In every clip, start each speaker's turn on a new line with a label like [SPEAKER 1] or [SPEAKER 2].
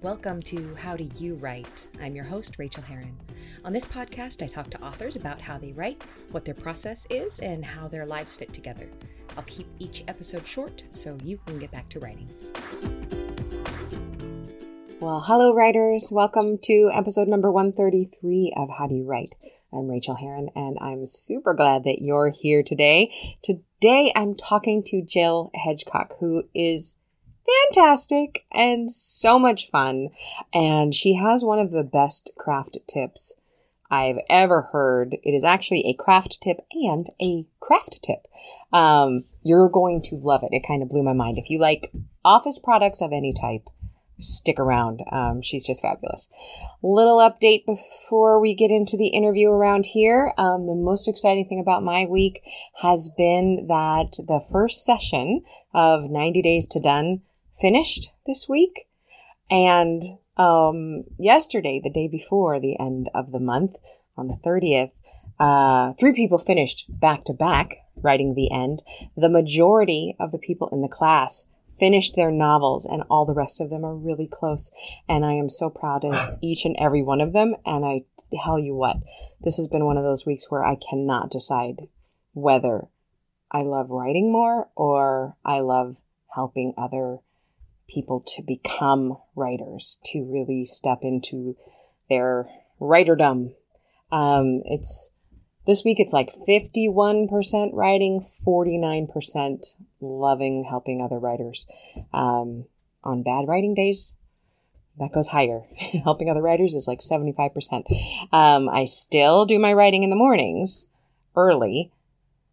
[SPEAKER 1] Welcome to How Do You Write? I'm your host, Rachael Herron. On this podcast, I talk to authors about how they write, what their process is, and how their lives fit together. I'll keep each episode short so you can get back to writing. Well, hello, writers. Welcome to episode number 133 of How Do You Write? I'm Rachael Herron, and I'm super glad that you're here today. Today, I'm talking to Jill Hedgecock, who is fantastic and so much fun. And she has one of the best craft tips I've ever heard. It is actually a craft tip and a craft tip. Um, you're going to love it. It kind of blew my mind. If you like office products of any type, stick around. Um, she's just fabulous. Little update before we get into the interview around here. Um, the most exciting thing about my week has been that the first session of 90 Days to Done finished this week. And um, yesterday, the day before the end of the month, on the 30th, uh, three people finished back to back writing the end. The majority of the people in the class finished their novels and all the rest of them are really close. And I am so proud of each and every one of them. And I tell you what, this has been one of those weeks where I cannot decide whether I love writing more or I love helping other people to become writers, to really step into their writerdom. Um, it's this week it's like 51% writing, 49% loving helping other writers. Um, on bad writing days, that goes higher. helping other writers is like 75%. Um, I still do my writing in the mornings early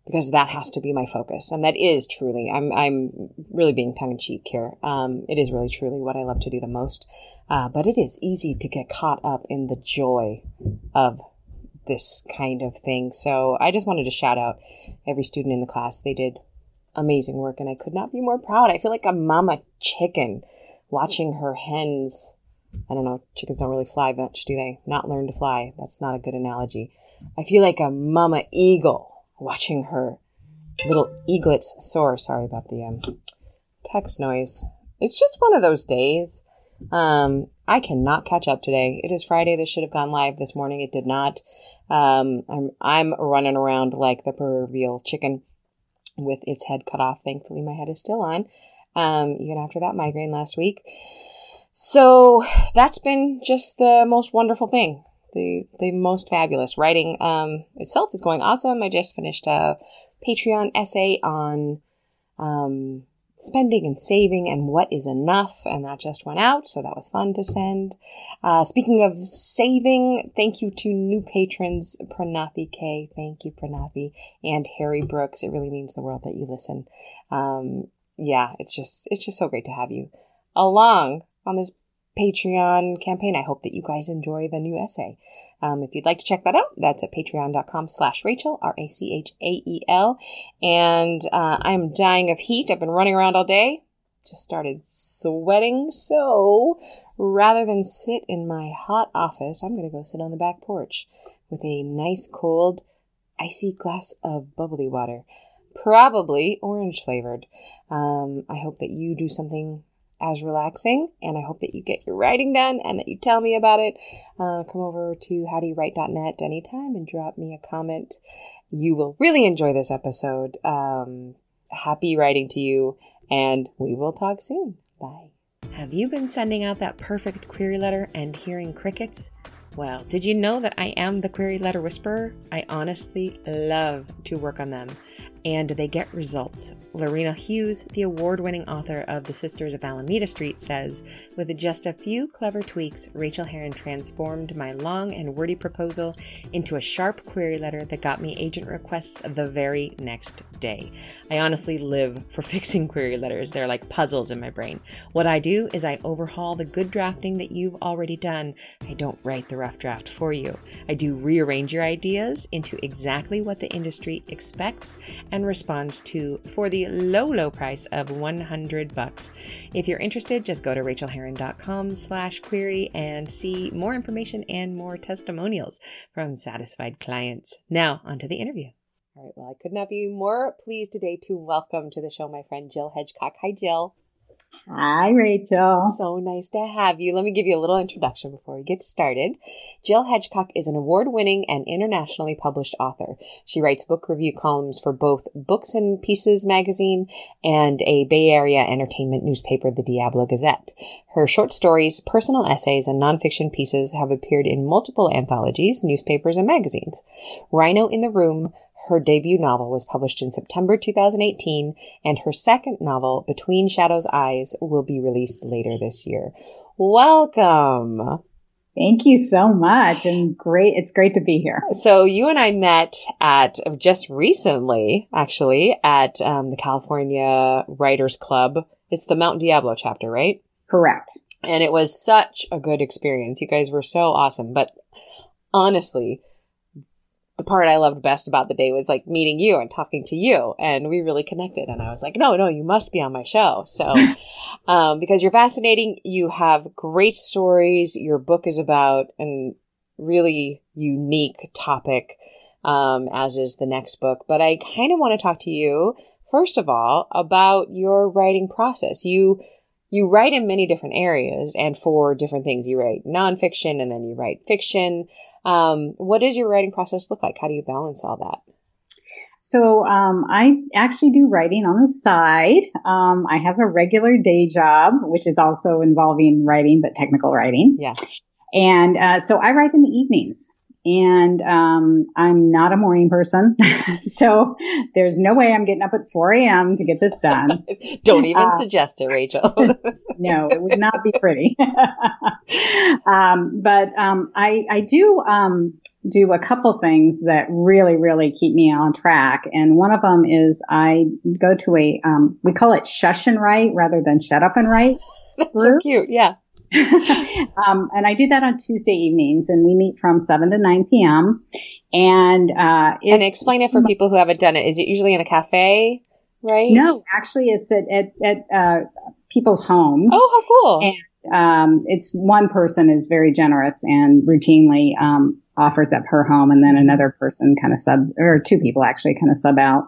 [SPEAKER 1] because that has to be my focus. And that is truly, I'm, I'm really being tongue in cheek here. Um, it is really truly what I love to do the most. Uh, but it is easy to get caught up in the joy of this kind of thing. So I just wanted to shout out every student in the class. They did amazing work and I could not be more proud. I feel like a mama chicken watching her hens. I don't know, chickens don't really fly much, do they? Not learn to fly. That's not a good analogy. I feel like a mama eagle watching her little eaglets soar. Sorry about the um, text noise. It's just one of those days. Um, I cannot catch up today. It is Friday. This should have gone live this morning. It did not. Um, I'm, I'm running around like the proverbial chicken with its head cut off. Thankfully, my head is still on, um, even after that migraine last week. So that's been just the most wonderful thing the the most fabulous. Writing um, itself is going awesome. I just finished a Patreon essay on um, spending and saving and what is enough, and that just went out, so that was fun to send. Uh, speaking of saving, thank you to new patrons Pranathi K. Thank you, Pranathi, and Harry Brooks. It really means the world that you listen. Um, yeah, it's just it's just so great to have you along on this Patreon campaign. I hope that you guys enjoy the new essay. Um, if you'd like to check that out, that's at patreon.com slash Rachael, R-A-C-H-A-E-L. And uh, I'm dying of heat. I've been running around all day. Just started sweating. So rather than sit in my hot office, I'm going to go sit on the back porch with a nice cold, icy glass of bubbly water. Probably orange flavored. Um, I hope that you do something as relaxing. And I hope that you get your writing done and that you tell me about it. Uh, come over to howdoyouwrite.net anytime and drop me a comment. You will really enjoy this episode. Um, happy writing to you, and we will talk soon. Bye. Have you been sending out that perfect query letter and hearing crickets? Well, did you know that I am the query letter whisperer? I honestly love to work on them, and they get results. Lorena Hughes, the award winning author of The Sisters of Alameda Street, says With just a few clever tweaks, Rachael Herron transformed my long and wordy proposal into a sharp query letter that got me agent requests the very next day. I honestly live for fixing query letters, they're like puzzles in my brain. What I do is I overhaul the good drafting that you've already done. I don't write the rough draft for you. I do rearrange your ideas into exactly what the industry expects and responds to for the low, low price of 100 bucks. If you're interested, just go to rachaelherron.com slash query and see more information and more testimonials from satisfied clients. Now, onto the interview. All right, well, I could not be more pleased today to welcome to the show my friend Jill Hedgecock. Hi, Jill.
[SPEAKER 2] Hi, Rachael.
[SPEAKER 1] So nice to have you. Let me give you a little introduction before we get started. Jill Hedgecock is an award winning and internationally published author. She writes book review columns for both Books and Pieces magazine and a Bay Area entertainment newspaper, the Diablo Gazette. Her short stories, personal essays, and nonfiction pieces have appeared in multiple anthologies, newspapers, and magazines. Rhino in the Room, her debut novel was published in September 2018, and her second novel, Between Shadows' Eyes, will be released later this year. Welcome.
[SPEAKER 2] Thank you so much. And great. It's great to be here.
[SPEAKER 1] So you and I met at just recently, actually, at um, the California Writers Club. It's the Mount Diablo chapter, right?
[SPEAKER 2] Correct.
[SPEAKER 1] And it was such a good experience. You guys were so awesome. But honestly, the part I loved best about the day was like meeting you and talking to you. And we really connected. And I was like, no, no, you must be on my show. So, um, because you're fascinating, you have great stories. Your book is about a really unique topic, um, as is the next book. But I kind of want to talk to you, first of all, about your writing process. You, you write in many different areas and for different things. You write nonfiction and then you write fiction. Um, what does your writing process look like? How do you balance all that?
[SPEAKER 2] So um, I actually do writing on the side. Um, I have a regular day job, which is also involving writing, but technical writing.
[SPEAKER 1] Yeah.
[SPEAKER 2] And uh, so I write in the evenings and um, I'm not a morning person, so there's no way I'm getting up at 4 a.m. to get this done.
[SPEAKER 1] Don't even uh, suggest it, Rachael.
[SPEAKER 2] no, it would not be pretty. um, but um, I, I do um, do a couple things that really, really keep me on track, and one of them is I go to a um, we call it shush and write rather than shut up and write.
[SPEAKER 1] That's so cute, yeah.
[SPEAKER 2] um, and I do that on Tuesday evenings, and we meet from seven to nine p.m. And uh,
[SPEAKER 1] and explain it for people who haven't done it. Is it usually in a cafe, right?
[SPEAKER 2] No, actually, it's at at, at uh, people's homes.
[SPEAKER 1] Oh, how cool!
[SPEAKER 2] And um, it's one person is very generous and routinely um, offers up her home and then another person kind of subs or two people actually kind of sub out.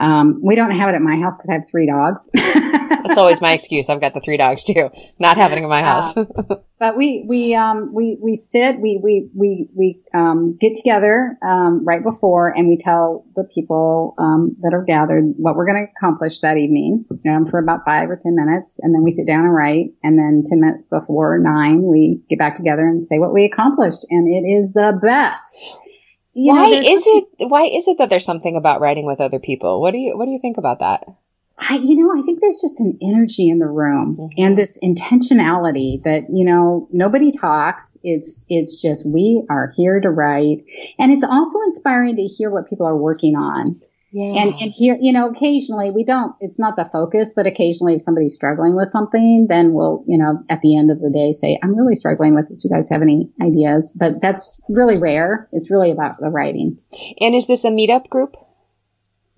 [SPEAKER 2] Um, we don't have it at my house because I have three dogs.
[SPEAKER 1] That's always my excuse. I've got the three dogs too. Not having in my house. Uh,
[SPEAKER 2] but we, we, um, we, we sit, we, we, we, we, um, get together, um, right before and we tell the people, um, that are gathered what we're going to accomplish that evening, um, for about five or 10 minutes. And then we sit down and write. And then 10 minutes before nine, we get back together and say what we accomplished. And it is the best.
[SPEAKER 1] You why know, is it, why is it that there's something about writing with other people? What do you, what do you think about that?
[SPEAKER 2] I, you know, I think there's just an energy in the room mm-hmm. and this intentionality that, you know, nobody talks. It's, it's just, we are here to write. And it's also inspiring to hear what people are working on. Yeah. And, and here, you know, occasionally we don't, it's not the focus, but occasionally if somebody's struggling with something, then we'll, you know, at the end of the day say, I'm really struggling with it. Do you guys have any ideas? But that's really rare. It's really about the writing.
[SPEAKER 1] And is this a meetup group?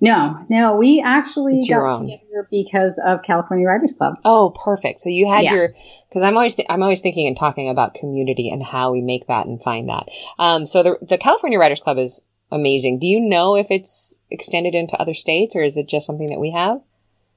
[SPEAKER 2] No, no, we actually it's got together because of California Writers Club.
[SPEAKER 1] Oh, perfect. So you had yeah. your because I'm always th- I'm always thinking and talking about community and how we make that and find that. Um, so the the California Writers Club is amazing. Do you know if it's extended into other states or is it just something that we have?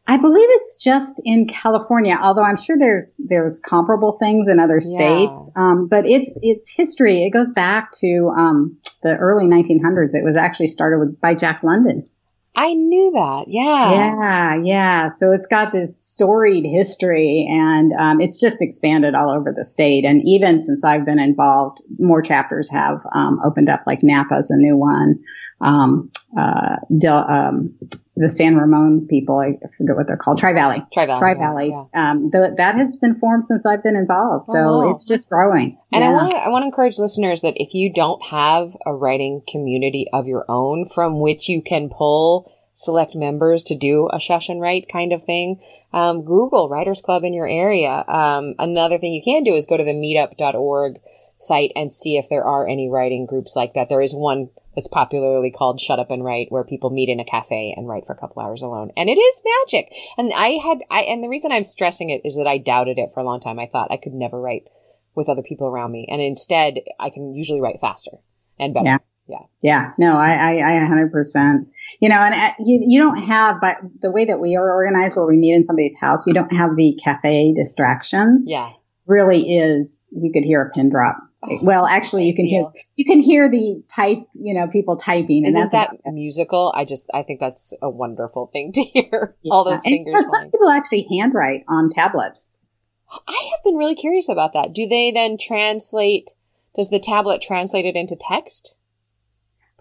[SPEAKER 2] I believe it's just in California, although I'm sure there's there's comparable things in other states. Yeah. Um, but it's it's history. It goes back to um, the early 1900s. It was actually started with by Jack London.
[SPEAKER 1] I knew that. Yeah.
[SPEAKER 2] Yeah. Yeah. So it's got this storied history and um, it's just expanded all over the state. And even since I've been involved, more chapters have um, opened up, like Napa's a new one. Um, uh, Del, um, the San Ramon people, I forget what they're called, Tri Valley.
[SPEAKER 1] Tri Valley.
[SPEAKER 2] Tri Valley. Yeah, yeah. Um, that has been formed since I've been involved. So oh, it's just growing.
[SPEAKER 1] And yeah. I want to, I want to encourage listeners that if you don't have a writing community of your own from which you can pull select members to do a shush and write kind of thing, um, Google Writers Club in your area. Um, another thing you can do is go to the meetup.org site and see if there are any writing groups like that. There is one that's popularly called Shut Up and Write, where people meet in a cafe and write for a couple hours alone. And it is magic. And I had, I, and the reason I'm stressing it is that I doubted it for a long time. I thought I could never write with other people around me. And instead, I can usually write faster and better. Yeah. Yeah.
[SPEAKER 2] Yeah. No, I, I, I 100%. You know, and uh, you, you don't have, but the way that we are organized where we meet in somebody's house, you don't have the cafe distractions.
[SPEAKER 1] Yeah.
[SPEAKER 2] Really is, you could hear a pin drop.
[SPEAKER 1] Oh,
[SPEAKER 2] well, actually, you can hear, you can hear the type, you know, people typing.
[SPEAKER 1] Isn't
[SPEAKER 2] and
[SPEAKER 1] that musical? I just, I think that's a wonderful thing to hear. All those
[SPEAKER 2] and
[SPEAKER 1] fingers.
[SPEAKER 2] some people actually handwrite on tablets.
[SPEAKER 1] I have been really curious about that. Do they then translate? Does the tablet translate it into text?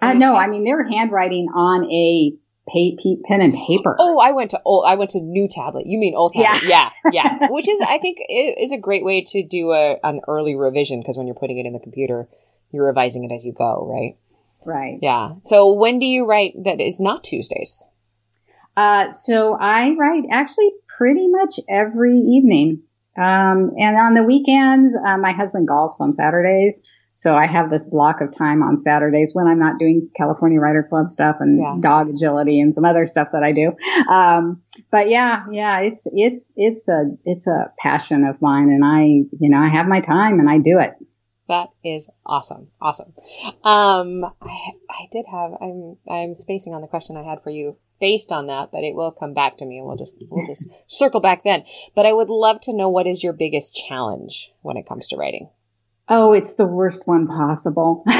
[SPEAKER 2] Uh, no, I mean they're handwriting on a pa- pe- pen and paper.
[SPEAKER 1] Oh, I went to old. I went to new tablet. You mean old tablet? Yeah, yeah. Which is, I think, is a great way to do a an early revision because when you're putting it in the computer, you're revising it as you go, right?
[SPEAKER 2] right.
[SPEAKER 1] Yeah. So when do you write that is not Tuesdays?
[SPEAKER 2] Uh, so I write actually pretty much every evening. Um, and on the weekends, uh, my husband golfs on Saturdays. So I have this block of time on Saturdays when I'm not doing California Writer Club stuff and
[SPEAKER 1] Yeah.
[SPEAKER 2] dog agility and some other stuff that I do. Um, but yeah, yeah, it's, it's, it's a, it's a passion of mine and I, you know, I have my time and I do it.
[SPEAKER 1] That is awesome. Awesome. Um, I, I did have, I'm, I'm spacing on the question I had for you based on that, but it will come back to me and we'll just, we'll just circle back then. But I would love to know what is your biggest challenge when it comes to writing?
[SPEAKER 2] Oh, it's the worst one possible.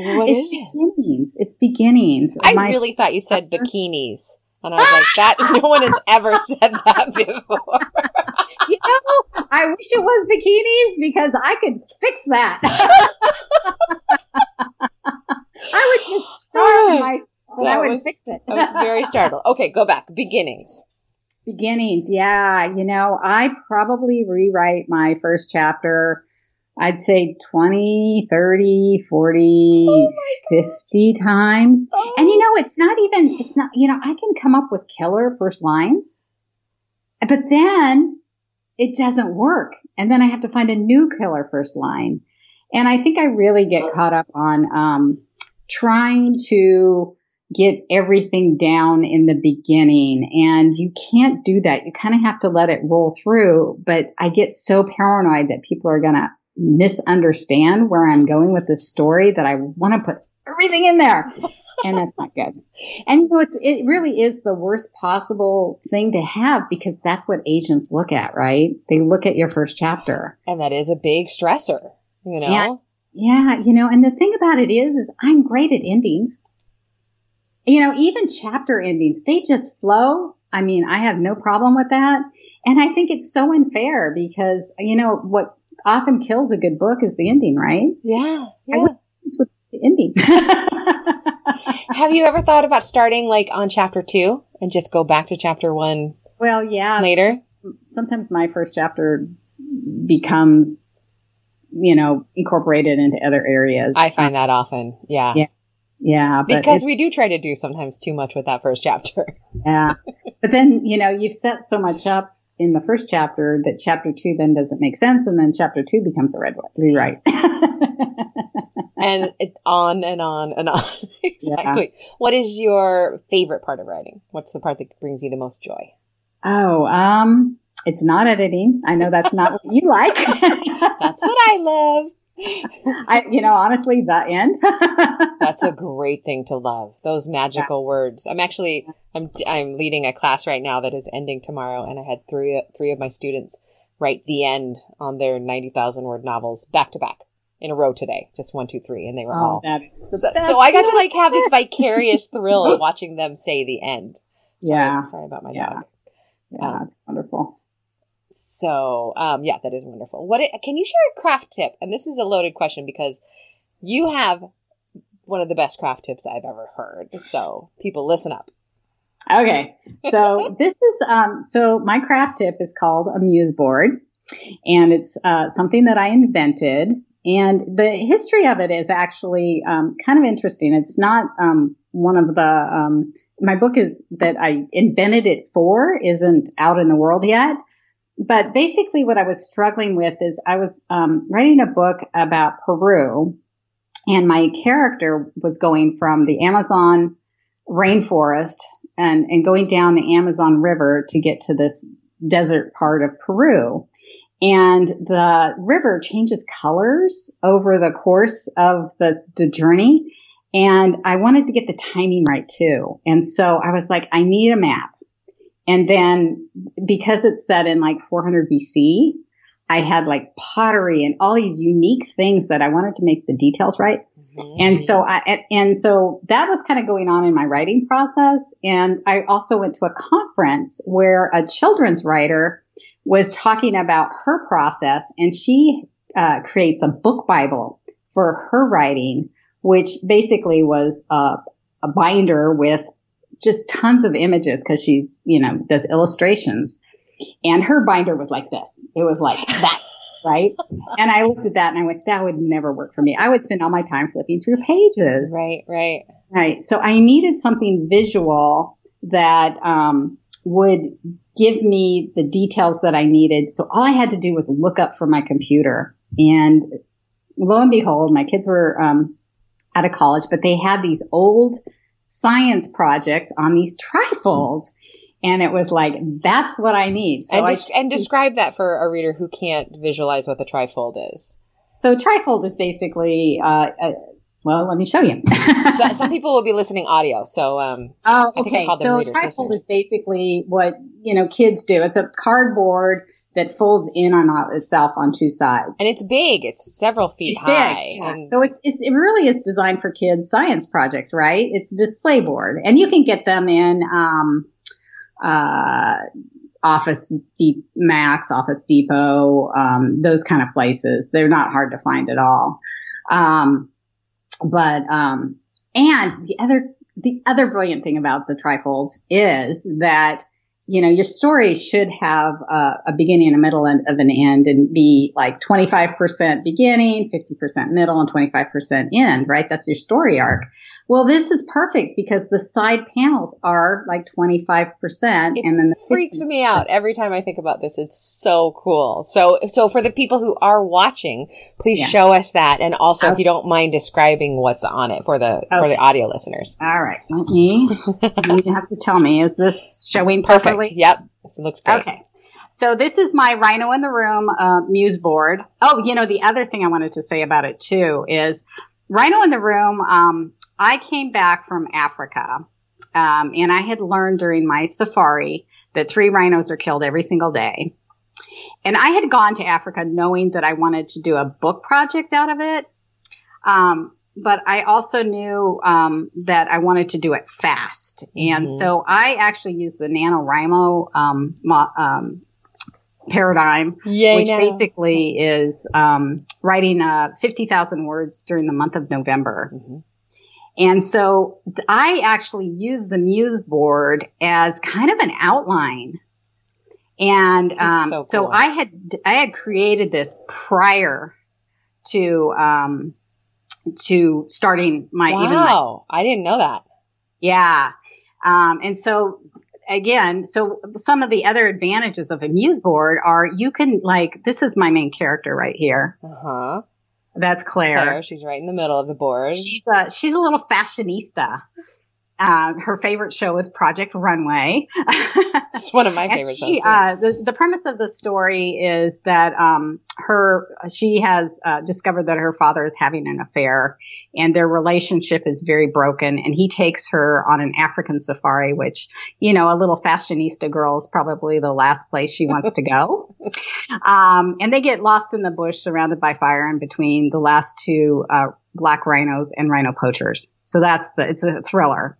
[SPEAKER 1] What
[SPEAKER 2] it's
[SPEAKER 1] is it?
[SPEAKER 2] beginnings. It's beginnings.
[SPEAKER 1] I
[SPEAKER 2] My-
[SPEAKER 1] really thought you said bikinis. And I was like, that, no one has ever said that before.
[SPEAKER 2] you know, I wish it was bikinis because I could fix that. I would just starve myself and I would
[SPEAKER 1] was-
[SPEAKER 2] fix it.
[SPEAKER 1] I was very startled. Okay, go back. Beginnings.
[SPEAKER 2] Beginnings. Yeah. You know, I probably rewrite my first chapter. I'd say 20, 30, 40, 50 times. And you know, it's not even, it's not, you know, I can come up with killer first lines, but then it doesn't work. And then I have to find a new killer first line. And I think I really get caught up on, um, trying to get everything down in the beginning. And you can't do that. You kind of have to let it roll through. But I get so paranoid that people are going to misunderstand where I'm going with this story that I want to put everything in there. And that's not good. And you know, it's, it really is the worst possible thing to have because that's what agents look at, right? They look at your first chapter.
[SPEAKER 1] And that is a big stressor, you know?
[SPEAKER 2] Yeah. Yeah, you know, and the thing about it is, is I'm great at endings. You know, even chapter endings, they just flow. I mean, I have no problem with that. And I think it's so unfair because, you know, what often kills a good book is the ending, right?
[SPEAKER 1] Yeah. Yeah.
[SPEAKER 2] It's with the ending.
[SPEAKER 1] Have you ever thought about starting like on chapter two and just go back to chapter one
[SPEAKER 2] well, yeah.
[SPEAKER 1] later?
[SPEAKER 2] Sometimes my first chapter becomes, you know, incorporated into other areas.
[SPEAKER 1] I find that often. Yeah.
[SPEAKER 2] Yeah, yeah,
[SPEAKER 1] Because we do try to do sometimes too much with that first chapter.
[SPEAKER 2] Yeah. but then, you know, you've set so much up in the first chapter that chapter two then doesn't make sense. And then chapter two becomes a red one. rewrite.
[SPEAKER 1] and it, on and on and on. exactly. What is your favorite part of writing? What's the part that brings you the most joy?
[SPEAKER 2] oh, um, it's not editing. I know that's not what you like.
[SPEAKER 1] That's what I love.
[SPEAKER 2] I, you know, honestly, the end.
[SPEAKER 1] That's a great thing to love. Those magical words. I'm actually I'm I'm leading a class right now that is ending tomorrow, and I had three three of my students write the end on their ninety thousand word novels back to back in a row today. Just one, two, three, and they were
[SPEAKER 2] oh,
[SPEAKER 1] all.
[SPEAKER 2] is
[SPEAKER 1] So, so I got to like have this vicarious thrill of watching them say the end. Sorry,
[SPEAKER 2] Yeah.
[SPEAKER 1] Sorry about my
[SPEAKER 2] Yeah.
[SPEAKER 1] dog.
[SPEAKER 2] Yeah, um, it's wonderful.
[SPEAKER 1] So, um, yeah, that is wonderful. What it, can you share a craft tip? And this is a loaded question because you have one of the best craft tips I've ever heard. So, people, listen up.
[SPEAKER 2] Okay. So this is, um, so my craft tip is called a muse board and it's, uh, something that I invented. And the history of it is actually, um, kind of interesting. It's not, um, one of the, um, my book is that I invented it for isn't out in the world yet. But basically what I was struggling with is I was, um, writing a book about Peru and my character was going from the Amazon rainforest and, and going down the Amazon River to get to this desert part of Peru. and the river changes colors over the course of the, the journey. And I wanted to get the timing right too. And so I was like, I need a map. And then because it's set in like 400 BC, I had like pottery and all these unique things that I wanted to make the details right. Mm-hmm. And so I, and so that was kind of going on in my writing process. And I also went to a conference where a children's writer was talking about her process and she uh, creates a book Bible for her writing, which basically was a, a binder with just tons of images because she's, you know, does illustrations. And her binder was like this. It was like that, right? And I looked at that and I went, that would never work for me. I would spend all my time flipping through pages.
[SPEAKER 1] Right, right.
[SPEAKER 2] Right. So I needed something visual that um, would give me the details that I needed. So all I had to do was look up from my computer. And lo and behold, my kids were um, out of college, but they had these old science projects on these trifolds. And it was like, that's what I need.
[SPEAKER 1] So and, des- I, and describe that for a reader who can't visualize what the trifold is.
[SPEAKER 2] So trifold is basically uh, a, well, let me show you.
[SPEAKER 1] so, some people will be listening audio, so um,
[SPEAKER 2] oh, okay. so readers, trifold listeners. is basically what you know kids do. It's a cardboard that folds in on itself on two sides,
[SPEAKER 1] and it's big. It's several feet
[SPEAKER 2] it's
[SPEAKER 1] high.
[SPEAKER 2] Big, yeah. and- so it's it's it really is designed for kids science projects, right? It's a display board, and you can get them in. Um, uh, Office Deep Max, Office Depot, um, those kind of places. They're not hard to find at all. Um, but um, and the other the other brilliant thing about the trifolds is that you know your story should have a, a beginning, and a middle, and of an end, and be like twenty five percent beginning, fifty percent middle, and twenty five percent end. Right? That's your story arc. Well, this is perfect because the side panels are like 25%.
[SPEAKER 1] It and then the freaks me out every time I think about this. It's so cool. So, so for the people who are watching, please yeah. show us that. And also, okay. if you don't mind describing what's on it for the, okay. for the audio listeners.
[SPEAKER 2] All right. Let me, you have to tell me, is this showing perfectly?
[SPEAKER 1] Perfect. Yep. This looks great.
[SPEAKER 2] Okay. So this is my Rhino in the Room uh, muse board. Oh, you know, the other thing I wanted to say about it too is Rhino in the Room, um, I came back from Africa, um, and I had learned during my safari that three rhinos are killed every single day. And I had gone to Africa knowing that I wanted to do a book project out of it. Um, but I also knew um, that I wanted to do it fast. And mm-hmm. so I actually used the NaNoWriMo um, mo- um, paradigm, Yay, which no. basically is um, writing uh, 50,000 words during the month of November. Mm-hmm. And so I actually use the Muse board as kind of an outline. And um, so, cool. so, I had I had created this prior to um, to starting my
[SPEAKER 1] wow.
[SPEAKER 2] even
[SPEAKER 1] my, I didn't know that.
[SPEAKER 2] Yeah. Um, and so again, so some of the other advantages of a Muse board are you can like this is my main character right here.
[SPEAKER 1] Uh huh.
[SPEAKER 2] That's Claire.
[SPEAKER 1] Claire. She's right in the middle of the board.
[SPEAKER 2] She's a she's a little fashionista. Uh, her favorite show is Project Runway.
[SPEAKER 1] It's one of my favorite
[SPEAKER 2] she,
[SPEAKER 1] shows.
[SPEAKER 2] Uh, the, the premise of the story is that um, her she has uh, discovered that her father is having an affair, and their relationship is very broken. And he takes her on an African safari, which you know a little fashionista girl is probably the last place she wants to go. um, and they get lost in the bush, surrounded by fire, in between the last two uh, black rhinos and rhino poachers. So that's the it's a thriller.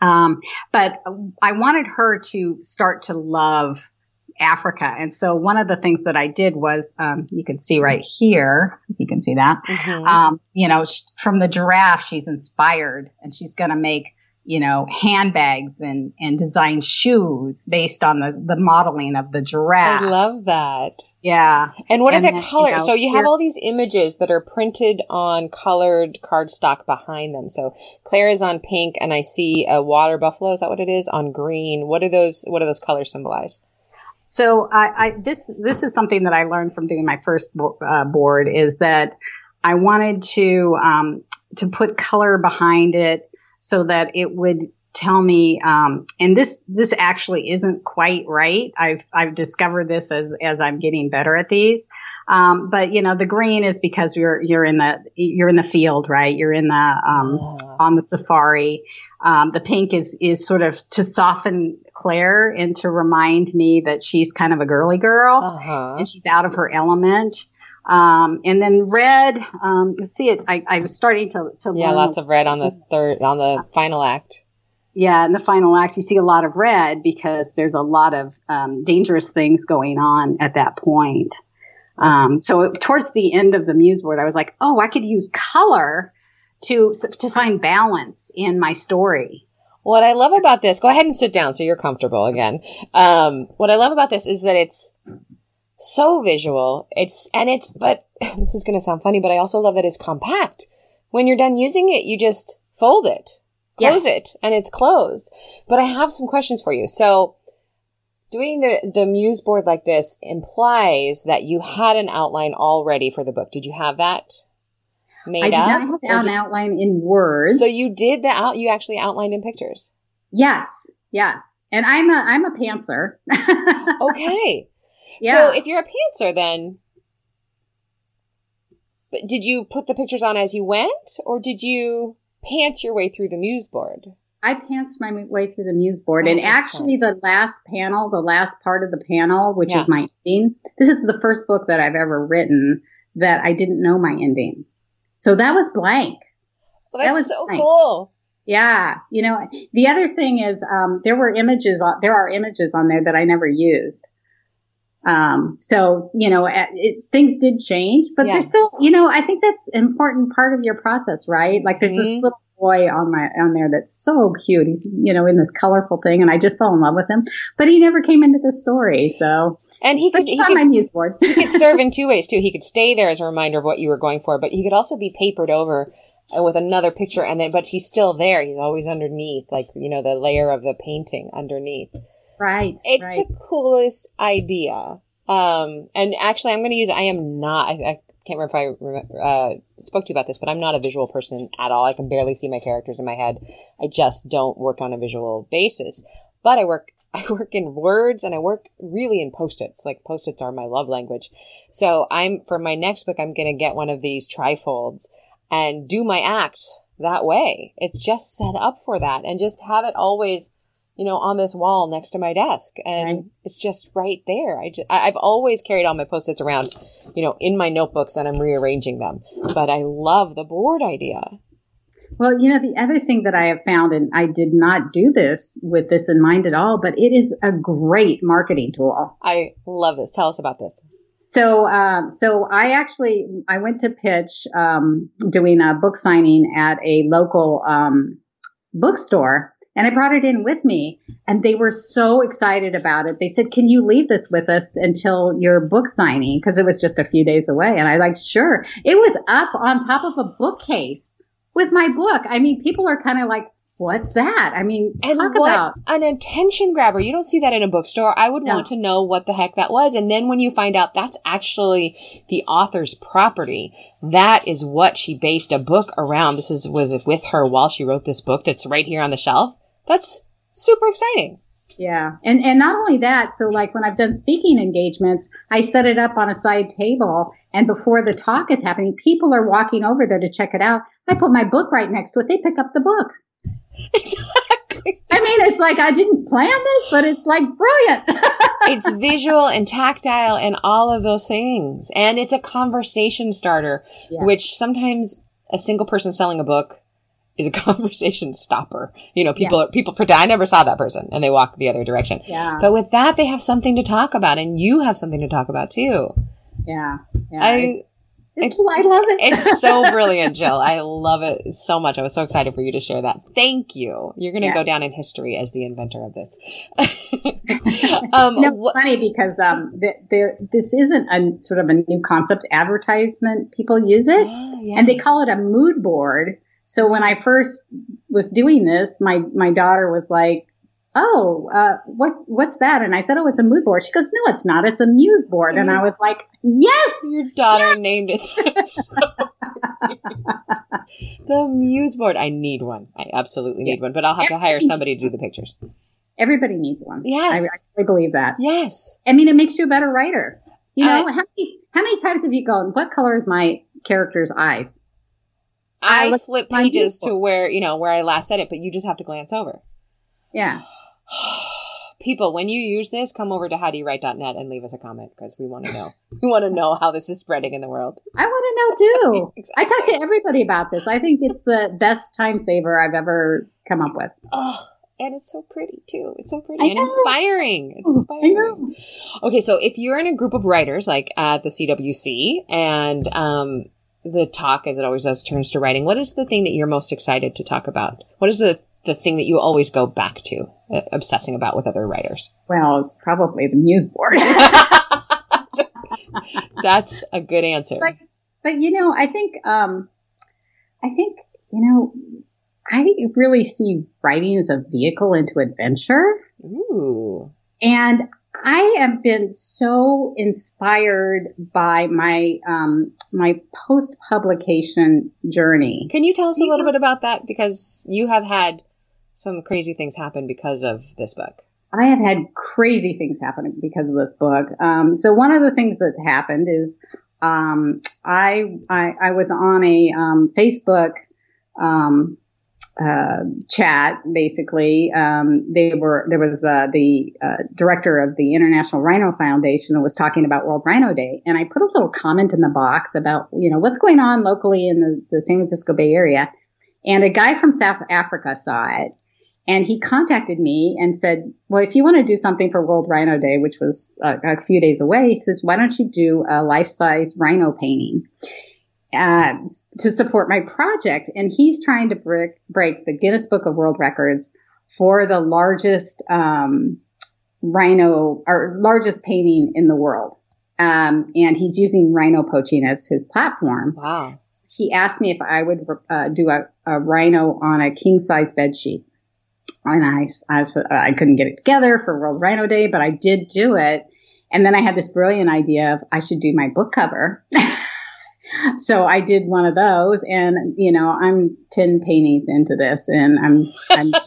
[SPEAKER 2] Um, but I wanted her to start to love Africa. And so one of the things that I did was, um, you can see right here, you can see that, mm-hmm. um, you know, from the giraffe, she's inspired and she's going to make you know, handbags and, and design shoes based on the, the modeling of the giraffe.
[SPEAKER 1] I love that.
[SPEAKER 2] Yeah.
[SPEAKER 1] And what and are the colors? You know, so you have all these images that are printed on colored cardstock behind them. So Claire is on pink and I see a water buffalo. Is that what it is? On green. What are those, what do those colors symbolize?
[SPEAKER 2] So I, I this, this is something that I learned from doing my first bo- uh, board is that I wanted to, um, to put color behind it so that it would tell me, um, and this this actually isn't quite right. I've I've discovered this as as I'm getting better at these. Um, but you know, the green is because you're you're in the you're in the field, right? You're in the um, oh. on the safari. Um, the pink is is sort of to soften Claire and to remind me that she's kind of a girly girl uh-huh. and she's out of her element. Um, and then red, um, you see it, I, I was starting to, to
[SPEAKER 1] Yeah, lots of red on the third, on the final act.
[SPEAKER 2] Yeah, in the final act, you see a lot of red because there's a lot of um, dangerous things going on at that point. Um, so towards the end of the muse board, I was like, oh, I could use color to to find balance in my story.
[SPEAKER 1] What I love about this, go ahead and sit down so you're comfortable again. Um, what I love about this is that it's so visual. It's, and it's, but this is going to sound funny, but I also love that it's compact. When you're done using it, you just fold it, close yes. it, and it's closed. But I have some questions for you. So, doing the, the muse board like this implies that you had an outline already for the book. Did you have that made up? I
[SPEAKER 2] did
[SPEAKER 1] up?
[SPEAKER 2] not have an outline in words.
[SPEAKER 1] So you did the out, you actually outlined in pictures.
[SPEAKER 2] Yes, yes. And I'm a, I'm a pantser.
[SPEAKER 1] okay. Yeah. So if you're a pantser, then but did you put the pictures on as you went, or did you pants your way through the muse board?
[SPEAKER 2] I pantsed my way through the muse board, that and actually, sense. the last panel, the last part of the panel, which yeah. is my ending. This is the first book that I've ever written that I didn't know my ending, so that was blank.
[SPEAKER 1] Well, that was so blank. cool.
[SPEAKER 2] Yeah, you know, the other thing is um, there were images. On, there are images on there that I never used. Um, so, you know, it, things did change, but yeah. there's still, you know, I think that's important part of your process, right? Like there's mm-hmm. this little boy on my, on there that's so cute. He's, you know, in this colorful thing and I just fell in love with him, but he never came into the story. So,
[SPEAKER 1] and he could, he
[SPEAKER 2] on
[SPEAKER 1] could,
[SPEAKER 2] my muse board.
[SPEAKER 1] he could serve in two ways too. He could stay there as a reminder of what you were going for, but he could also be papered over uh, with another picture and then, but he's still there. He's always underneath, like, you know, the layer of the painting underneath.
[SPEAKER 2] Right.
[SPEAKER 1] It's
[SPEAKER 2] right.
[SPEAKER 1] the coolest idea. Um, and actually, I'm going to use, I am not, I, I can't remember if I uh, spoke to you about this, but I'm not a visual person at all. I can barely see my characters in my head. I just don't work on a visual basis. But I work, I work in words and I work really in post-its. Like post-its are my love language. So I'm, for my next book, I'm going to get one of these trifolds and do my act that way. It's just set up for that and just have it always you know, on this wall next to my desk. And right. it's just right there. I just, I've always carried all my post-its around, you know, in my notebooks and I'm rearranging them. But I love the board idea.
[SPEAKER 2] Well, you know, the other thing that I have found, and I did not do this with this in mind at all, but it is a great marketing tool.
[SPEAKER 1] I love this. Tell us about this.
[SPEAKER 2] So, um, so I actually I went to pitch um, doing a book signing at a local um, bookstore, and I brought it in with me and they were so excited about it. They said, can you leave this with us until your book signing? Cause it was just a few days away. And I like, sure. It was up on top of a bookcase with my book. I mean, people are kind of like, what's that? I mean, and talk what about
[SPEAKER 1] an attention grabber. You don't see that in a bookstore. I would no. want to know what the heck that was. And then when you find out that's actually the author's property, that is what she based a book around. This is, was with her while she wrote this book that's right here on the shelf. That's super exciting.
[SPEAKER 2] Yeah. And and not only that, so like when I've done speaking engagements, I set it up on a side table and before the talk is happening, people are walking over there to check it out. I put my book right next to it. They pick up the book. Exactly. I mean, it's like I didn't plan this, but it's like brilliant.
[SPEAKER 1] it's visual and tactile and all of those things. And it's a conversation starter, yeah. which sometimes a single person selling a book is a conversation stopper. You know, people, yes. people pretend, I never saw that person and they walk the other direction.
[SPEAKER 2] Yeah.
[SPEAKER 1] But with that, they have something to talk about and you have something to talk about too.
[SPEAKER 2] Yeah. yeah.
[SPEAKER 1] I,
[SPEAKER 2] I love it.
[SPEAKER 1] it's so brilliant, Jill. I love it so much. I was so excited for you to share that. Thank you. You're going to yeah. go down in history as the inventor of this.
[SPEAKER 2] um, no, wh- funny because um, there, this isn't a sort of a new concept advertisement. People use it, oh, yeah. and they call it a mood board so when I first was doing this, my, my daughter was like, Oh, uh, what, what's that? And I said, Oh, it's a mood board. She goes, No, it's not. It's a muse board. And I was like, Yes,
[SPEAKER 1] your daughter yes! named it. the muse board. I need one. I absolutely need yeah. one, but I'll have to hire somebody to do the pictures.
[SPEAKER 2] Everybody needs one.
[SPEAKER 1] Yes.
[SPEAKER 2] I, I believe that.
[SPEAKER 1] Yes.
[SPEAKER 2] I mean, it makes you a better writer. You know, how many how many times have you gone, what color is my character's eyes?
[SPEAKER 1] I, I flip pages to where, you know, where I last said it, but you just have to glance over.
[SPEAKER 2] Yeah.
[SPEAKER 1] People, when you use this, come over to howdoyouwrite.net and leave us a comment because we want to know. we want to know how this is spreading in the world.
[SPEAKER 2] I want to know too. exactly. I talk to everybody about this. I think it's the best time saver I've ever come up with.
[SPEAKER 1] Oh, and it's so pretty too. It's so pretty and inspiring. It's inspiring. Okay, so if you're in a group of writers like at the CWC and um, the talk, as it always does, turns to writing, what is the thing that you're most excited to talk about? What is the the thing that you always go back to, uh, obsessing about with other writers?
[SPEAKER 2] Well, it's probably the muse board.
[SPEAKER 1] That's a good answer.
[SPEAKER 2] But, but you know, I think, um, I think, you know, I really see writing as a vehicle into adventure.
[SPEAKER 1] Ooh.
[SPEAKER 2] And I have been so inspired by my um, my post publication journey.
[SPEAKER 1] Can you tell us a little bit about that? Because you have had some crazy things happen because of this book.
[SPEAKER 2] I have had crazy things happen because of this book. Um, so one of the things that happened is um, I, I, I was on a um, Facebook um, uh, chat. Basically, um, they were there was uh, the uh, director of the International Rhino Foundation was talking about World Rhino Day, and I put a little comment in the box about you know what's going on locally in the, the San Francisco Bay Area, and a guy from South Africa saw it. And he contacted me and said, well, if you want to do something for World Rhino Day, which was a, a few days away, he says, why don't you do a life size rhino painting? Uh, to support my project. And he's trying to break, break the Guinness Book of World Records for the largest um, rhino or largest painting in the world. Um, and he's using rhino poaching as his platform.
[SPEAKER 1] Wow.
[SPEAKER 2] He asked me if I would uh, do a, a, rhino on a king size bed sheet. And I, I, I couldn't get it together for World Rhino Day, but I did do it. And then I had this brilliant idea of I should do my book cover. so I did one of those, and you know, I'm ten pennies into this, and I'm. I'm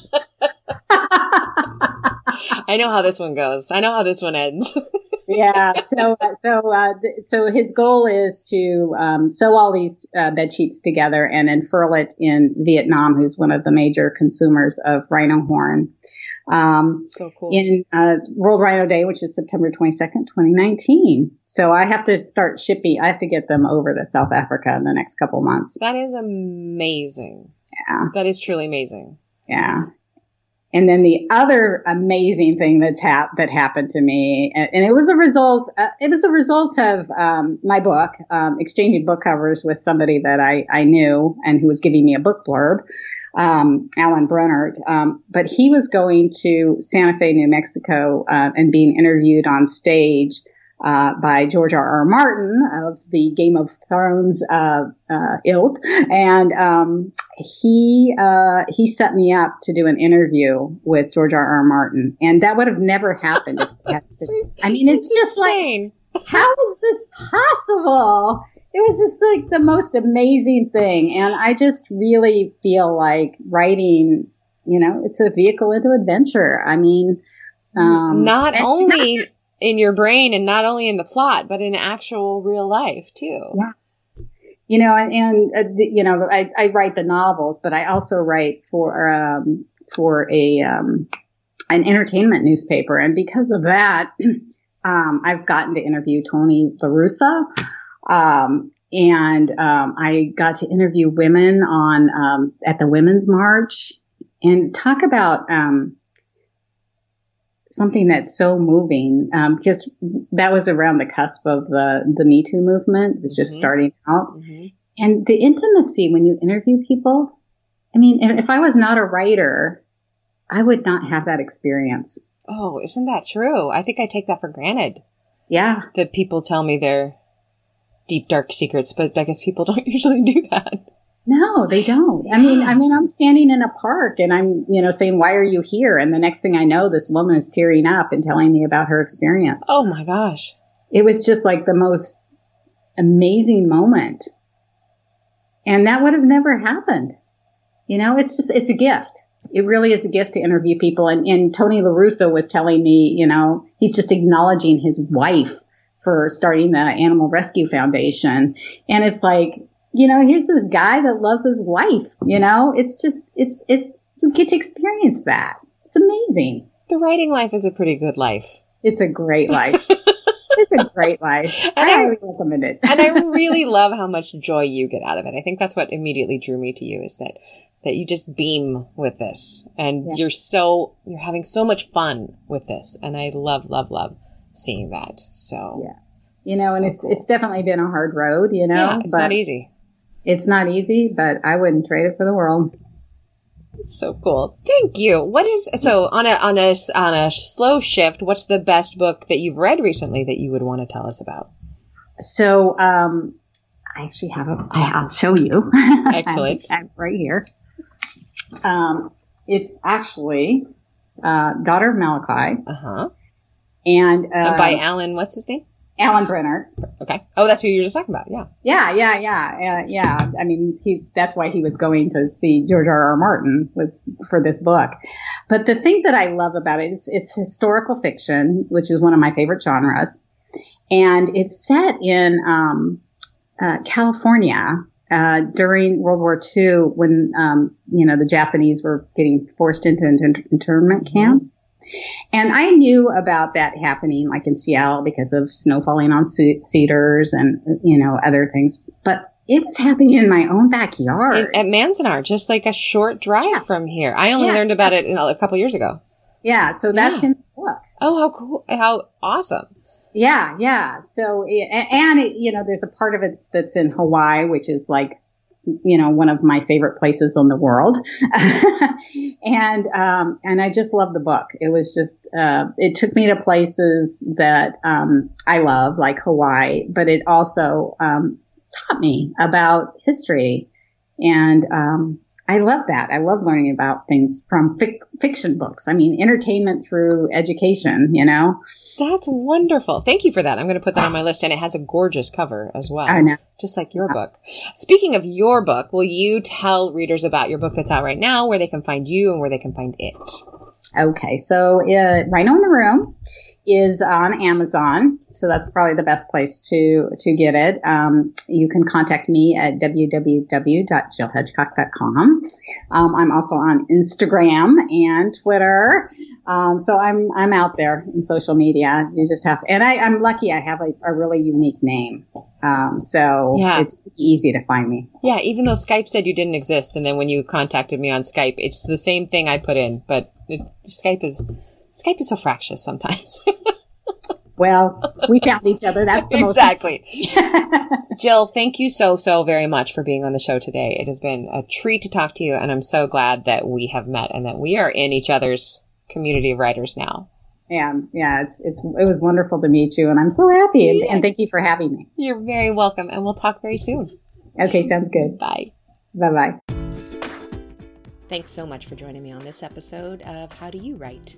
[SPEAKER 1] I know how this one goes. I know how this one ends.
[SPEAKER 2] yeah. So, so, uh, th- so his goal is to um, sew all these uh, bed sheets together and unfurl it in Vietnam, who's one of the major consumers of rhino horn.
[SPEAKER 1] Um, so cool.
[SPEAKER 2] In uh, World Rhino Day, which is September 22nd, 2019. So I have to start shipping. I have to get them over to South Africa in the next couple months.
[SPEAKER 1] That is amazing.
[SPEAKER 2] Yeah.
[SPEAKER 1] That is truly amazing.
[SPEAKER 2] Yeah. And then the other amazing thing that's hap- that happened to me, and, and it was a result. Uh, it was a result of um, my book, um, exchanging book covers with somebody that I, I knew and who was giving me a book blurb um, Alan Brennert, um, but he was going to Santa Fe, New Mexico, uh, and being interviewed on stage uh, by George R. R. Martin of the Game of Thrones uh, uh ilk, and um, he uh, he set me up to do an interview with George R. R. Martin, and that would have never happened. I mean, it's, it's just insane. like, how is this possible? It was just like the most amazing thing. And I just really feel like writing, you know, it's a vehicle into adventure. I mean, um,
[SPEAKER 1] not only not just, in your brain and not only in the plot, but in actual real life too.
[SPEAKER 2] Yes. You know, and, and uh, the, you know, I, I, write the novels, but I also write for, um, for a, um, an entertainment newspaper. And because of that, um, I've gotten to interview Tony La Russa. Um, and um, I got to interview women on um, at the Women's March and talk about um, something that's so moving um, because that was around the cusp of the the Me Too movement. It was just mm-hmm. starting out, mm-hmm. and the intimacy when you interview people. I mean, if I was not a writer, I would not have that experience.
[SPEAKER 1] Oh, isn't that true? I think I take that for granted.
[SPEAKER 2] Yeah,
[SPEAKER 1] that people tell me they're deep dark secrets, but I guess people don't usually do that.
[SPEAKER 2] No, they don't. I mean, I mean, I'm standing in a park and I'm, you know, saying, "Why are you here?" And the next thing I know, this woman is tearing up and telling me about her experience.
[SPEAKER 1] Oh my gosh!
[SPEAKER 2] It was just like the most amazing moment. And that would have never happened. You know, it's just, it's a gift. It really is a gift to interview people. And, and Tony LaRusso was telling me, you know, he's just acknowledging his wife for starting the Animal Rescue Foundation. And it's like, you know, here's this guy that loves his wife, you know, it's just, it's, it's, you get to experience that. It's amazing.
[SPEAKER 1] The writing life is a pretty good life.
[SPEAKER 2] It's a great life. it's a great life. And I highly recommend it.
[SPEAKER 1] and I really love how much joy you get out of it. I think that's what immediately drew me to you is that that you just beam with this and yeah. you're so you're having so much fun with this and I love love love seeing that. So
[SPEAKER 2] Yeah. You know, so and it's cool. it's definitely been a hard road, you know.
[SPEAKER 1] Yeah, it's not easy.
[SPEAKER 2] It's not easy, but I wouldn't trade it for the world.
[SPEAKER 1] So cool. Thank you. What is so on a on a on a slow shift? What's the best book that you've read recently that you would want to tell us about?
[SPEAKER 2] So, um, I actually have a. I'll show you.
[SPEAKER 1] Excellent.
[SPEAKER 2] right here. Um, it's actually uh, Daughter of Moloka'i.
[SPEAKER 1] Uh-huh.
[SPEAKER 2] And, uh,
[SPEAKER 1] by Alan, what's his name?
[SPEAKER 2] Alan Brennert.
[SPEAKER 1] Okay. Oh, that's who you were just talking about. Yeah.
[SPEAKER 2] Yeah, yeah, yeah, uh, yeah. I mean, he, that's why he was going to see George R. R. Martin was for this book. But the thing that I love about it is it's historical fiction, which is one of my favorite genres, and it's set in um, uh, California uh, during World War II when um, you know the Japanese were getting forced into inter- internment camps. And I knew about that happening like in Seattle because of snow falling on cedars and, you know, other things. But it was happening in my own backyard.
[SPEAKER 1] In, at Manzanar, just like a short drive yeah. from here. I only yeah. learned about it a couple years ago.
[SPEAKER 2] Yeah. So that's yeah. in this book.
[SPEAKER 1] Oh, how cool. How awesome.
[SPEAKER 2] Yeah. Yeah. So, and it, you know, there's a part of it that's in Hawaii, which is like you know, one of my favorite places in the world. and, um, and I just love the book. It was just, uh, it took me to places that, um, I love, like Hawaii, but it also, um, taught me about history and, um, I love that. I love learning about things from fic- fiction books. I mean, entertainment through education, you know?
[SPEAKER 1] That's wonderful. Thank you for that. I'm going to put that on my list. And it has a gorgeous cover as well.
[SPEAKER 2] I know.
[SPEAKER 1] Just like your book. Speaking of your book, will you tell readers about your book that's out right now, where they can find you and where they can find it?
[SPEAKER 2] Okay. So, uh, Rhino in the Room is on Amazon, so that's probably the best place to to get it. Um, you can contact me at www.jillhedgecock.com. Um, I'm also on Instagram and Twitter, um, so I'm I'm out there in social media. You just have to, and I, am lucky I have a, a, really unique name, um, so yeah. it's easy to find me.
[SPEAKER 1] Yeah, even though Skype said you didn't exist, and then when you contacted me on Skype, it's the same thing I put in, but it, Skype is Skype is so fractious sometimes.
[SPEAKER 2] well, we found each other. That's
[SPEAKER 1] exactly. Jill, thank you so, so very much for being on the show today. It has been a treat to talk to you, and I'm so glad that we have met and that we are in each other's community of writers now.
[SPEAKER 2] Yeah, yeah, it's it's it was wonderful to meet you, and I'm so happy, yeah. and, and thank you for having me.
[SPEAKER 1] You're very welcome, and we'll talk very soon.
[SPEAKER 2] Okay, sounds good.
[SPEAKER 1] Bye.
[SPEAKER 2] Bye bye.
[SPEAKER 1] Thanks so much for joining me on this episode of How Do You Write?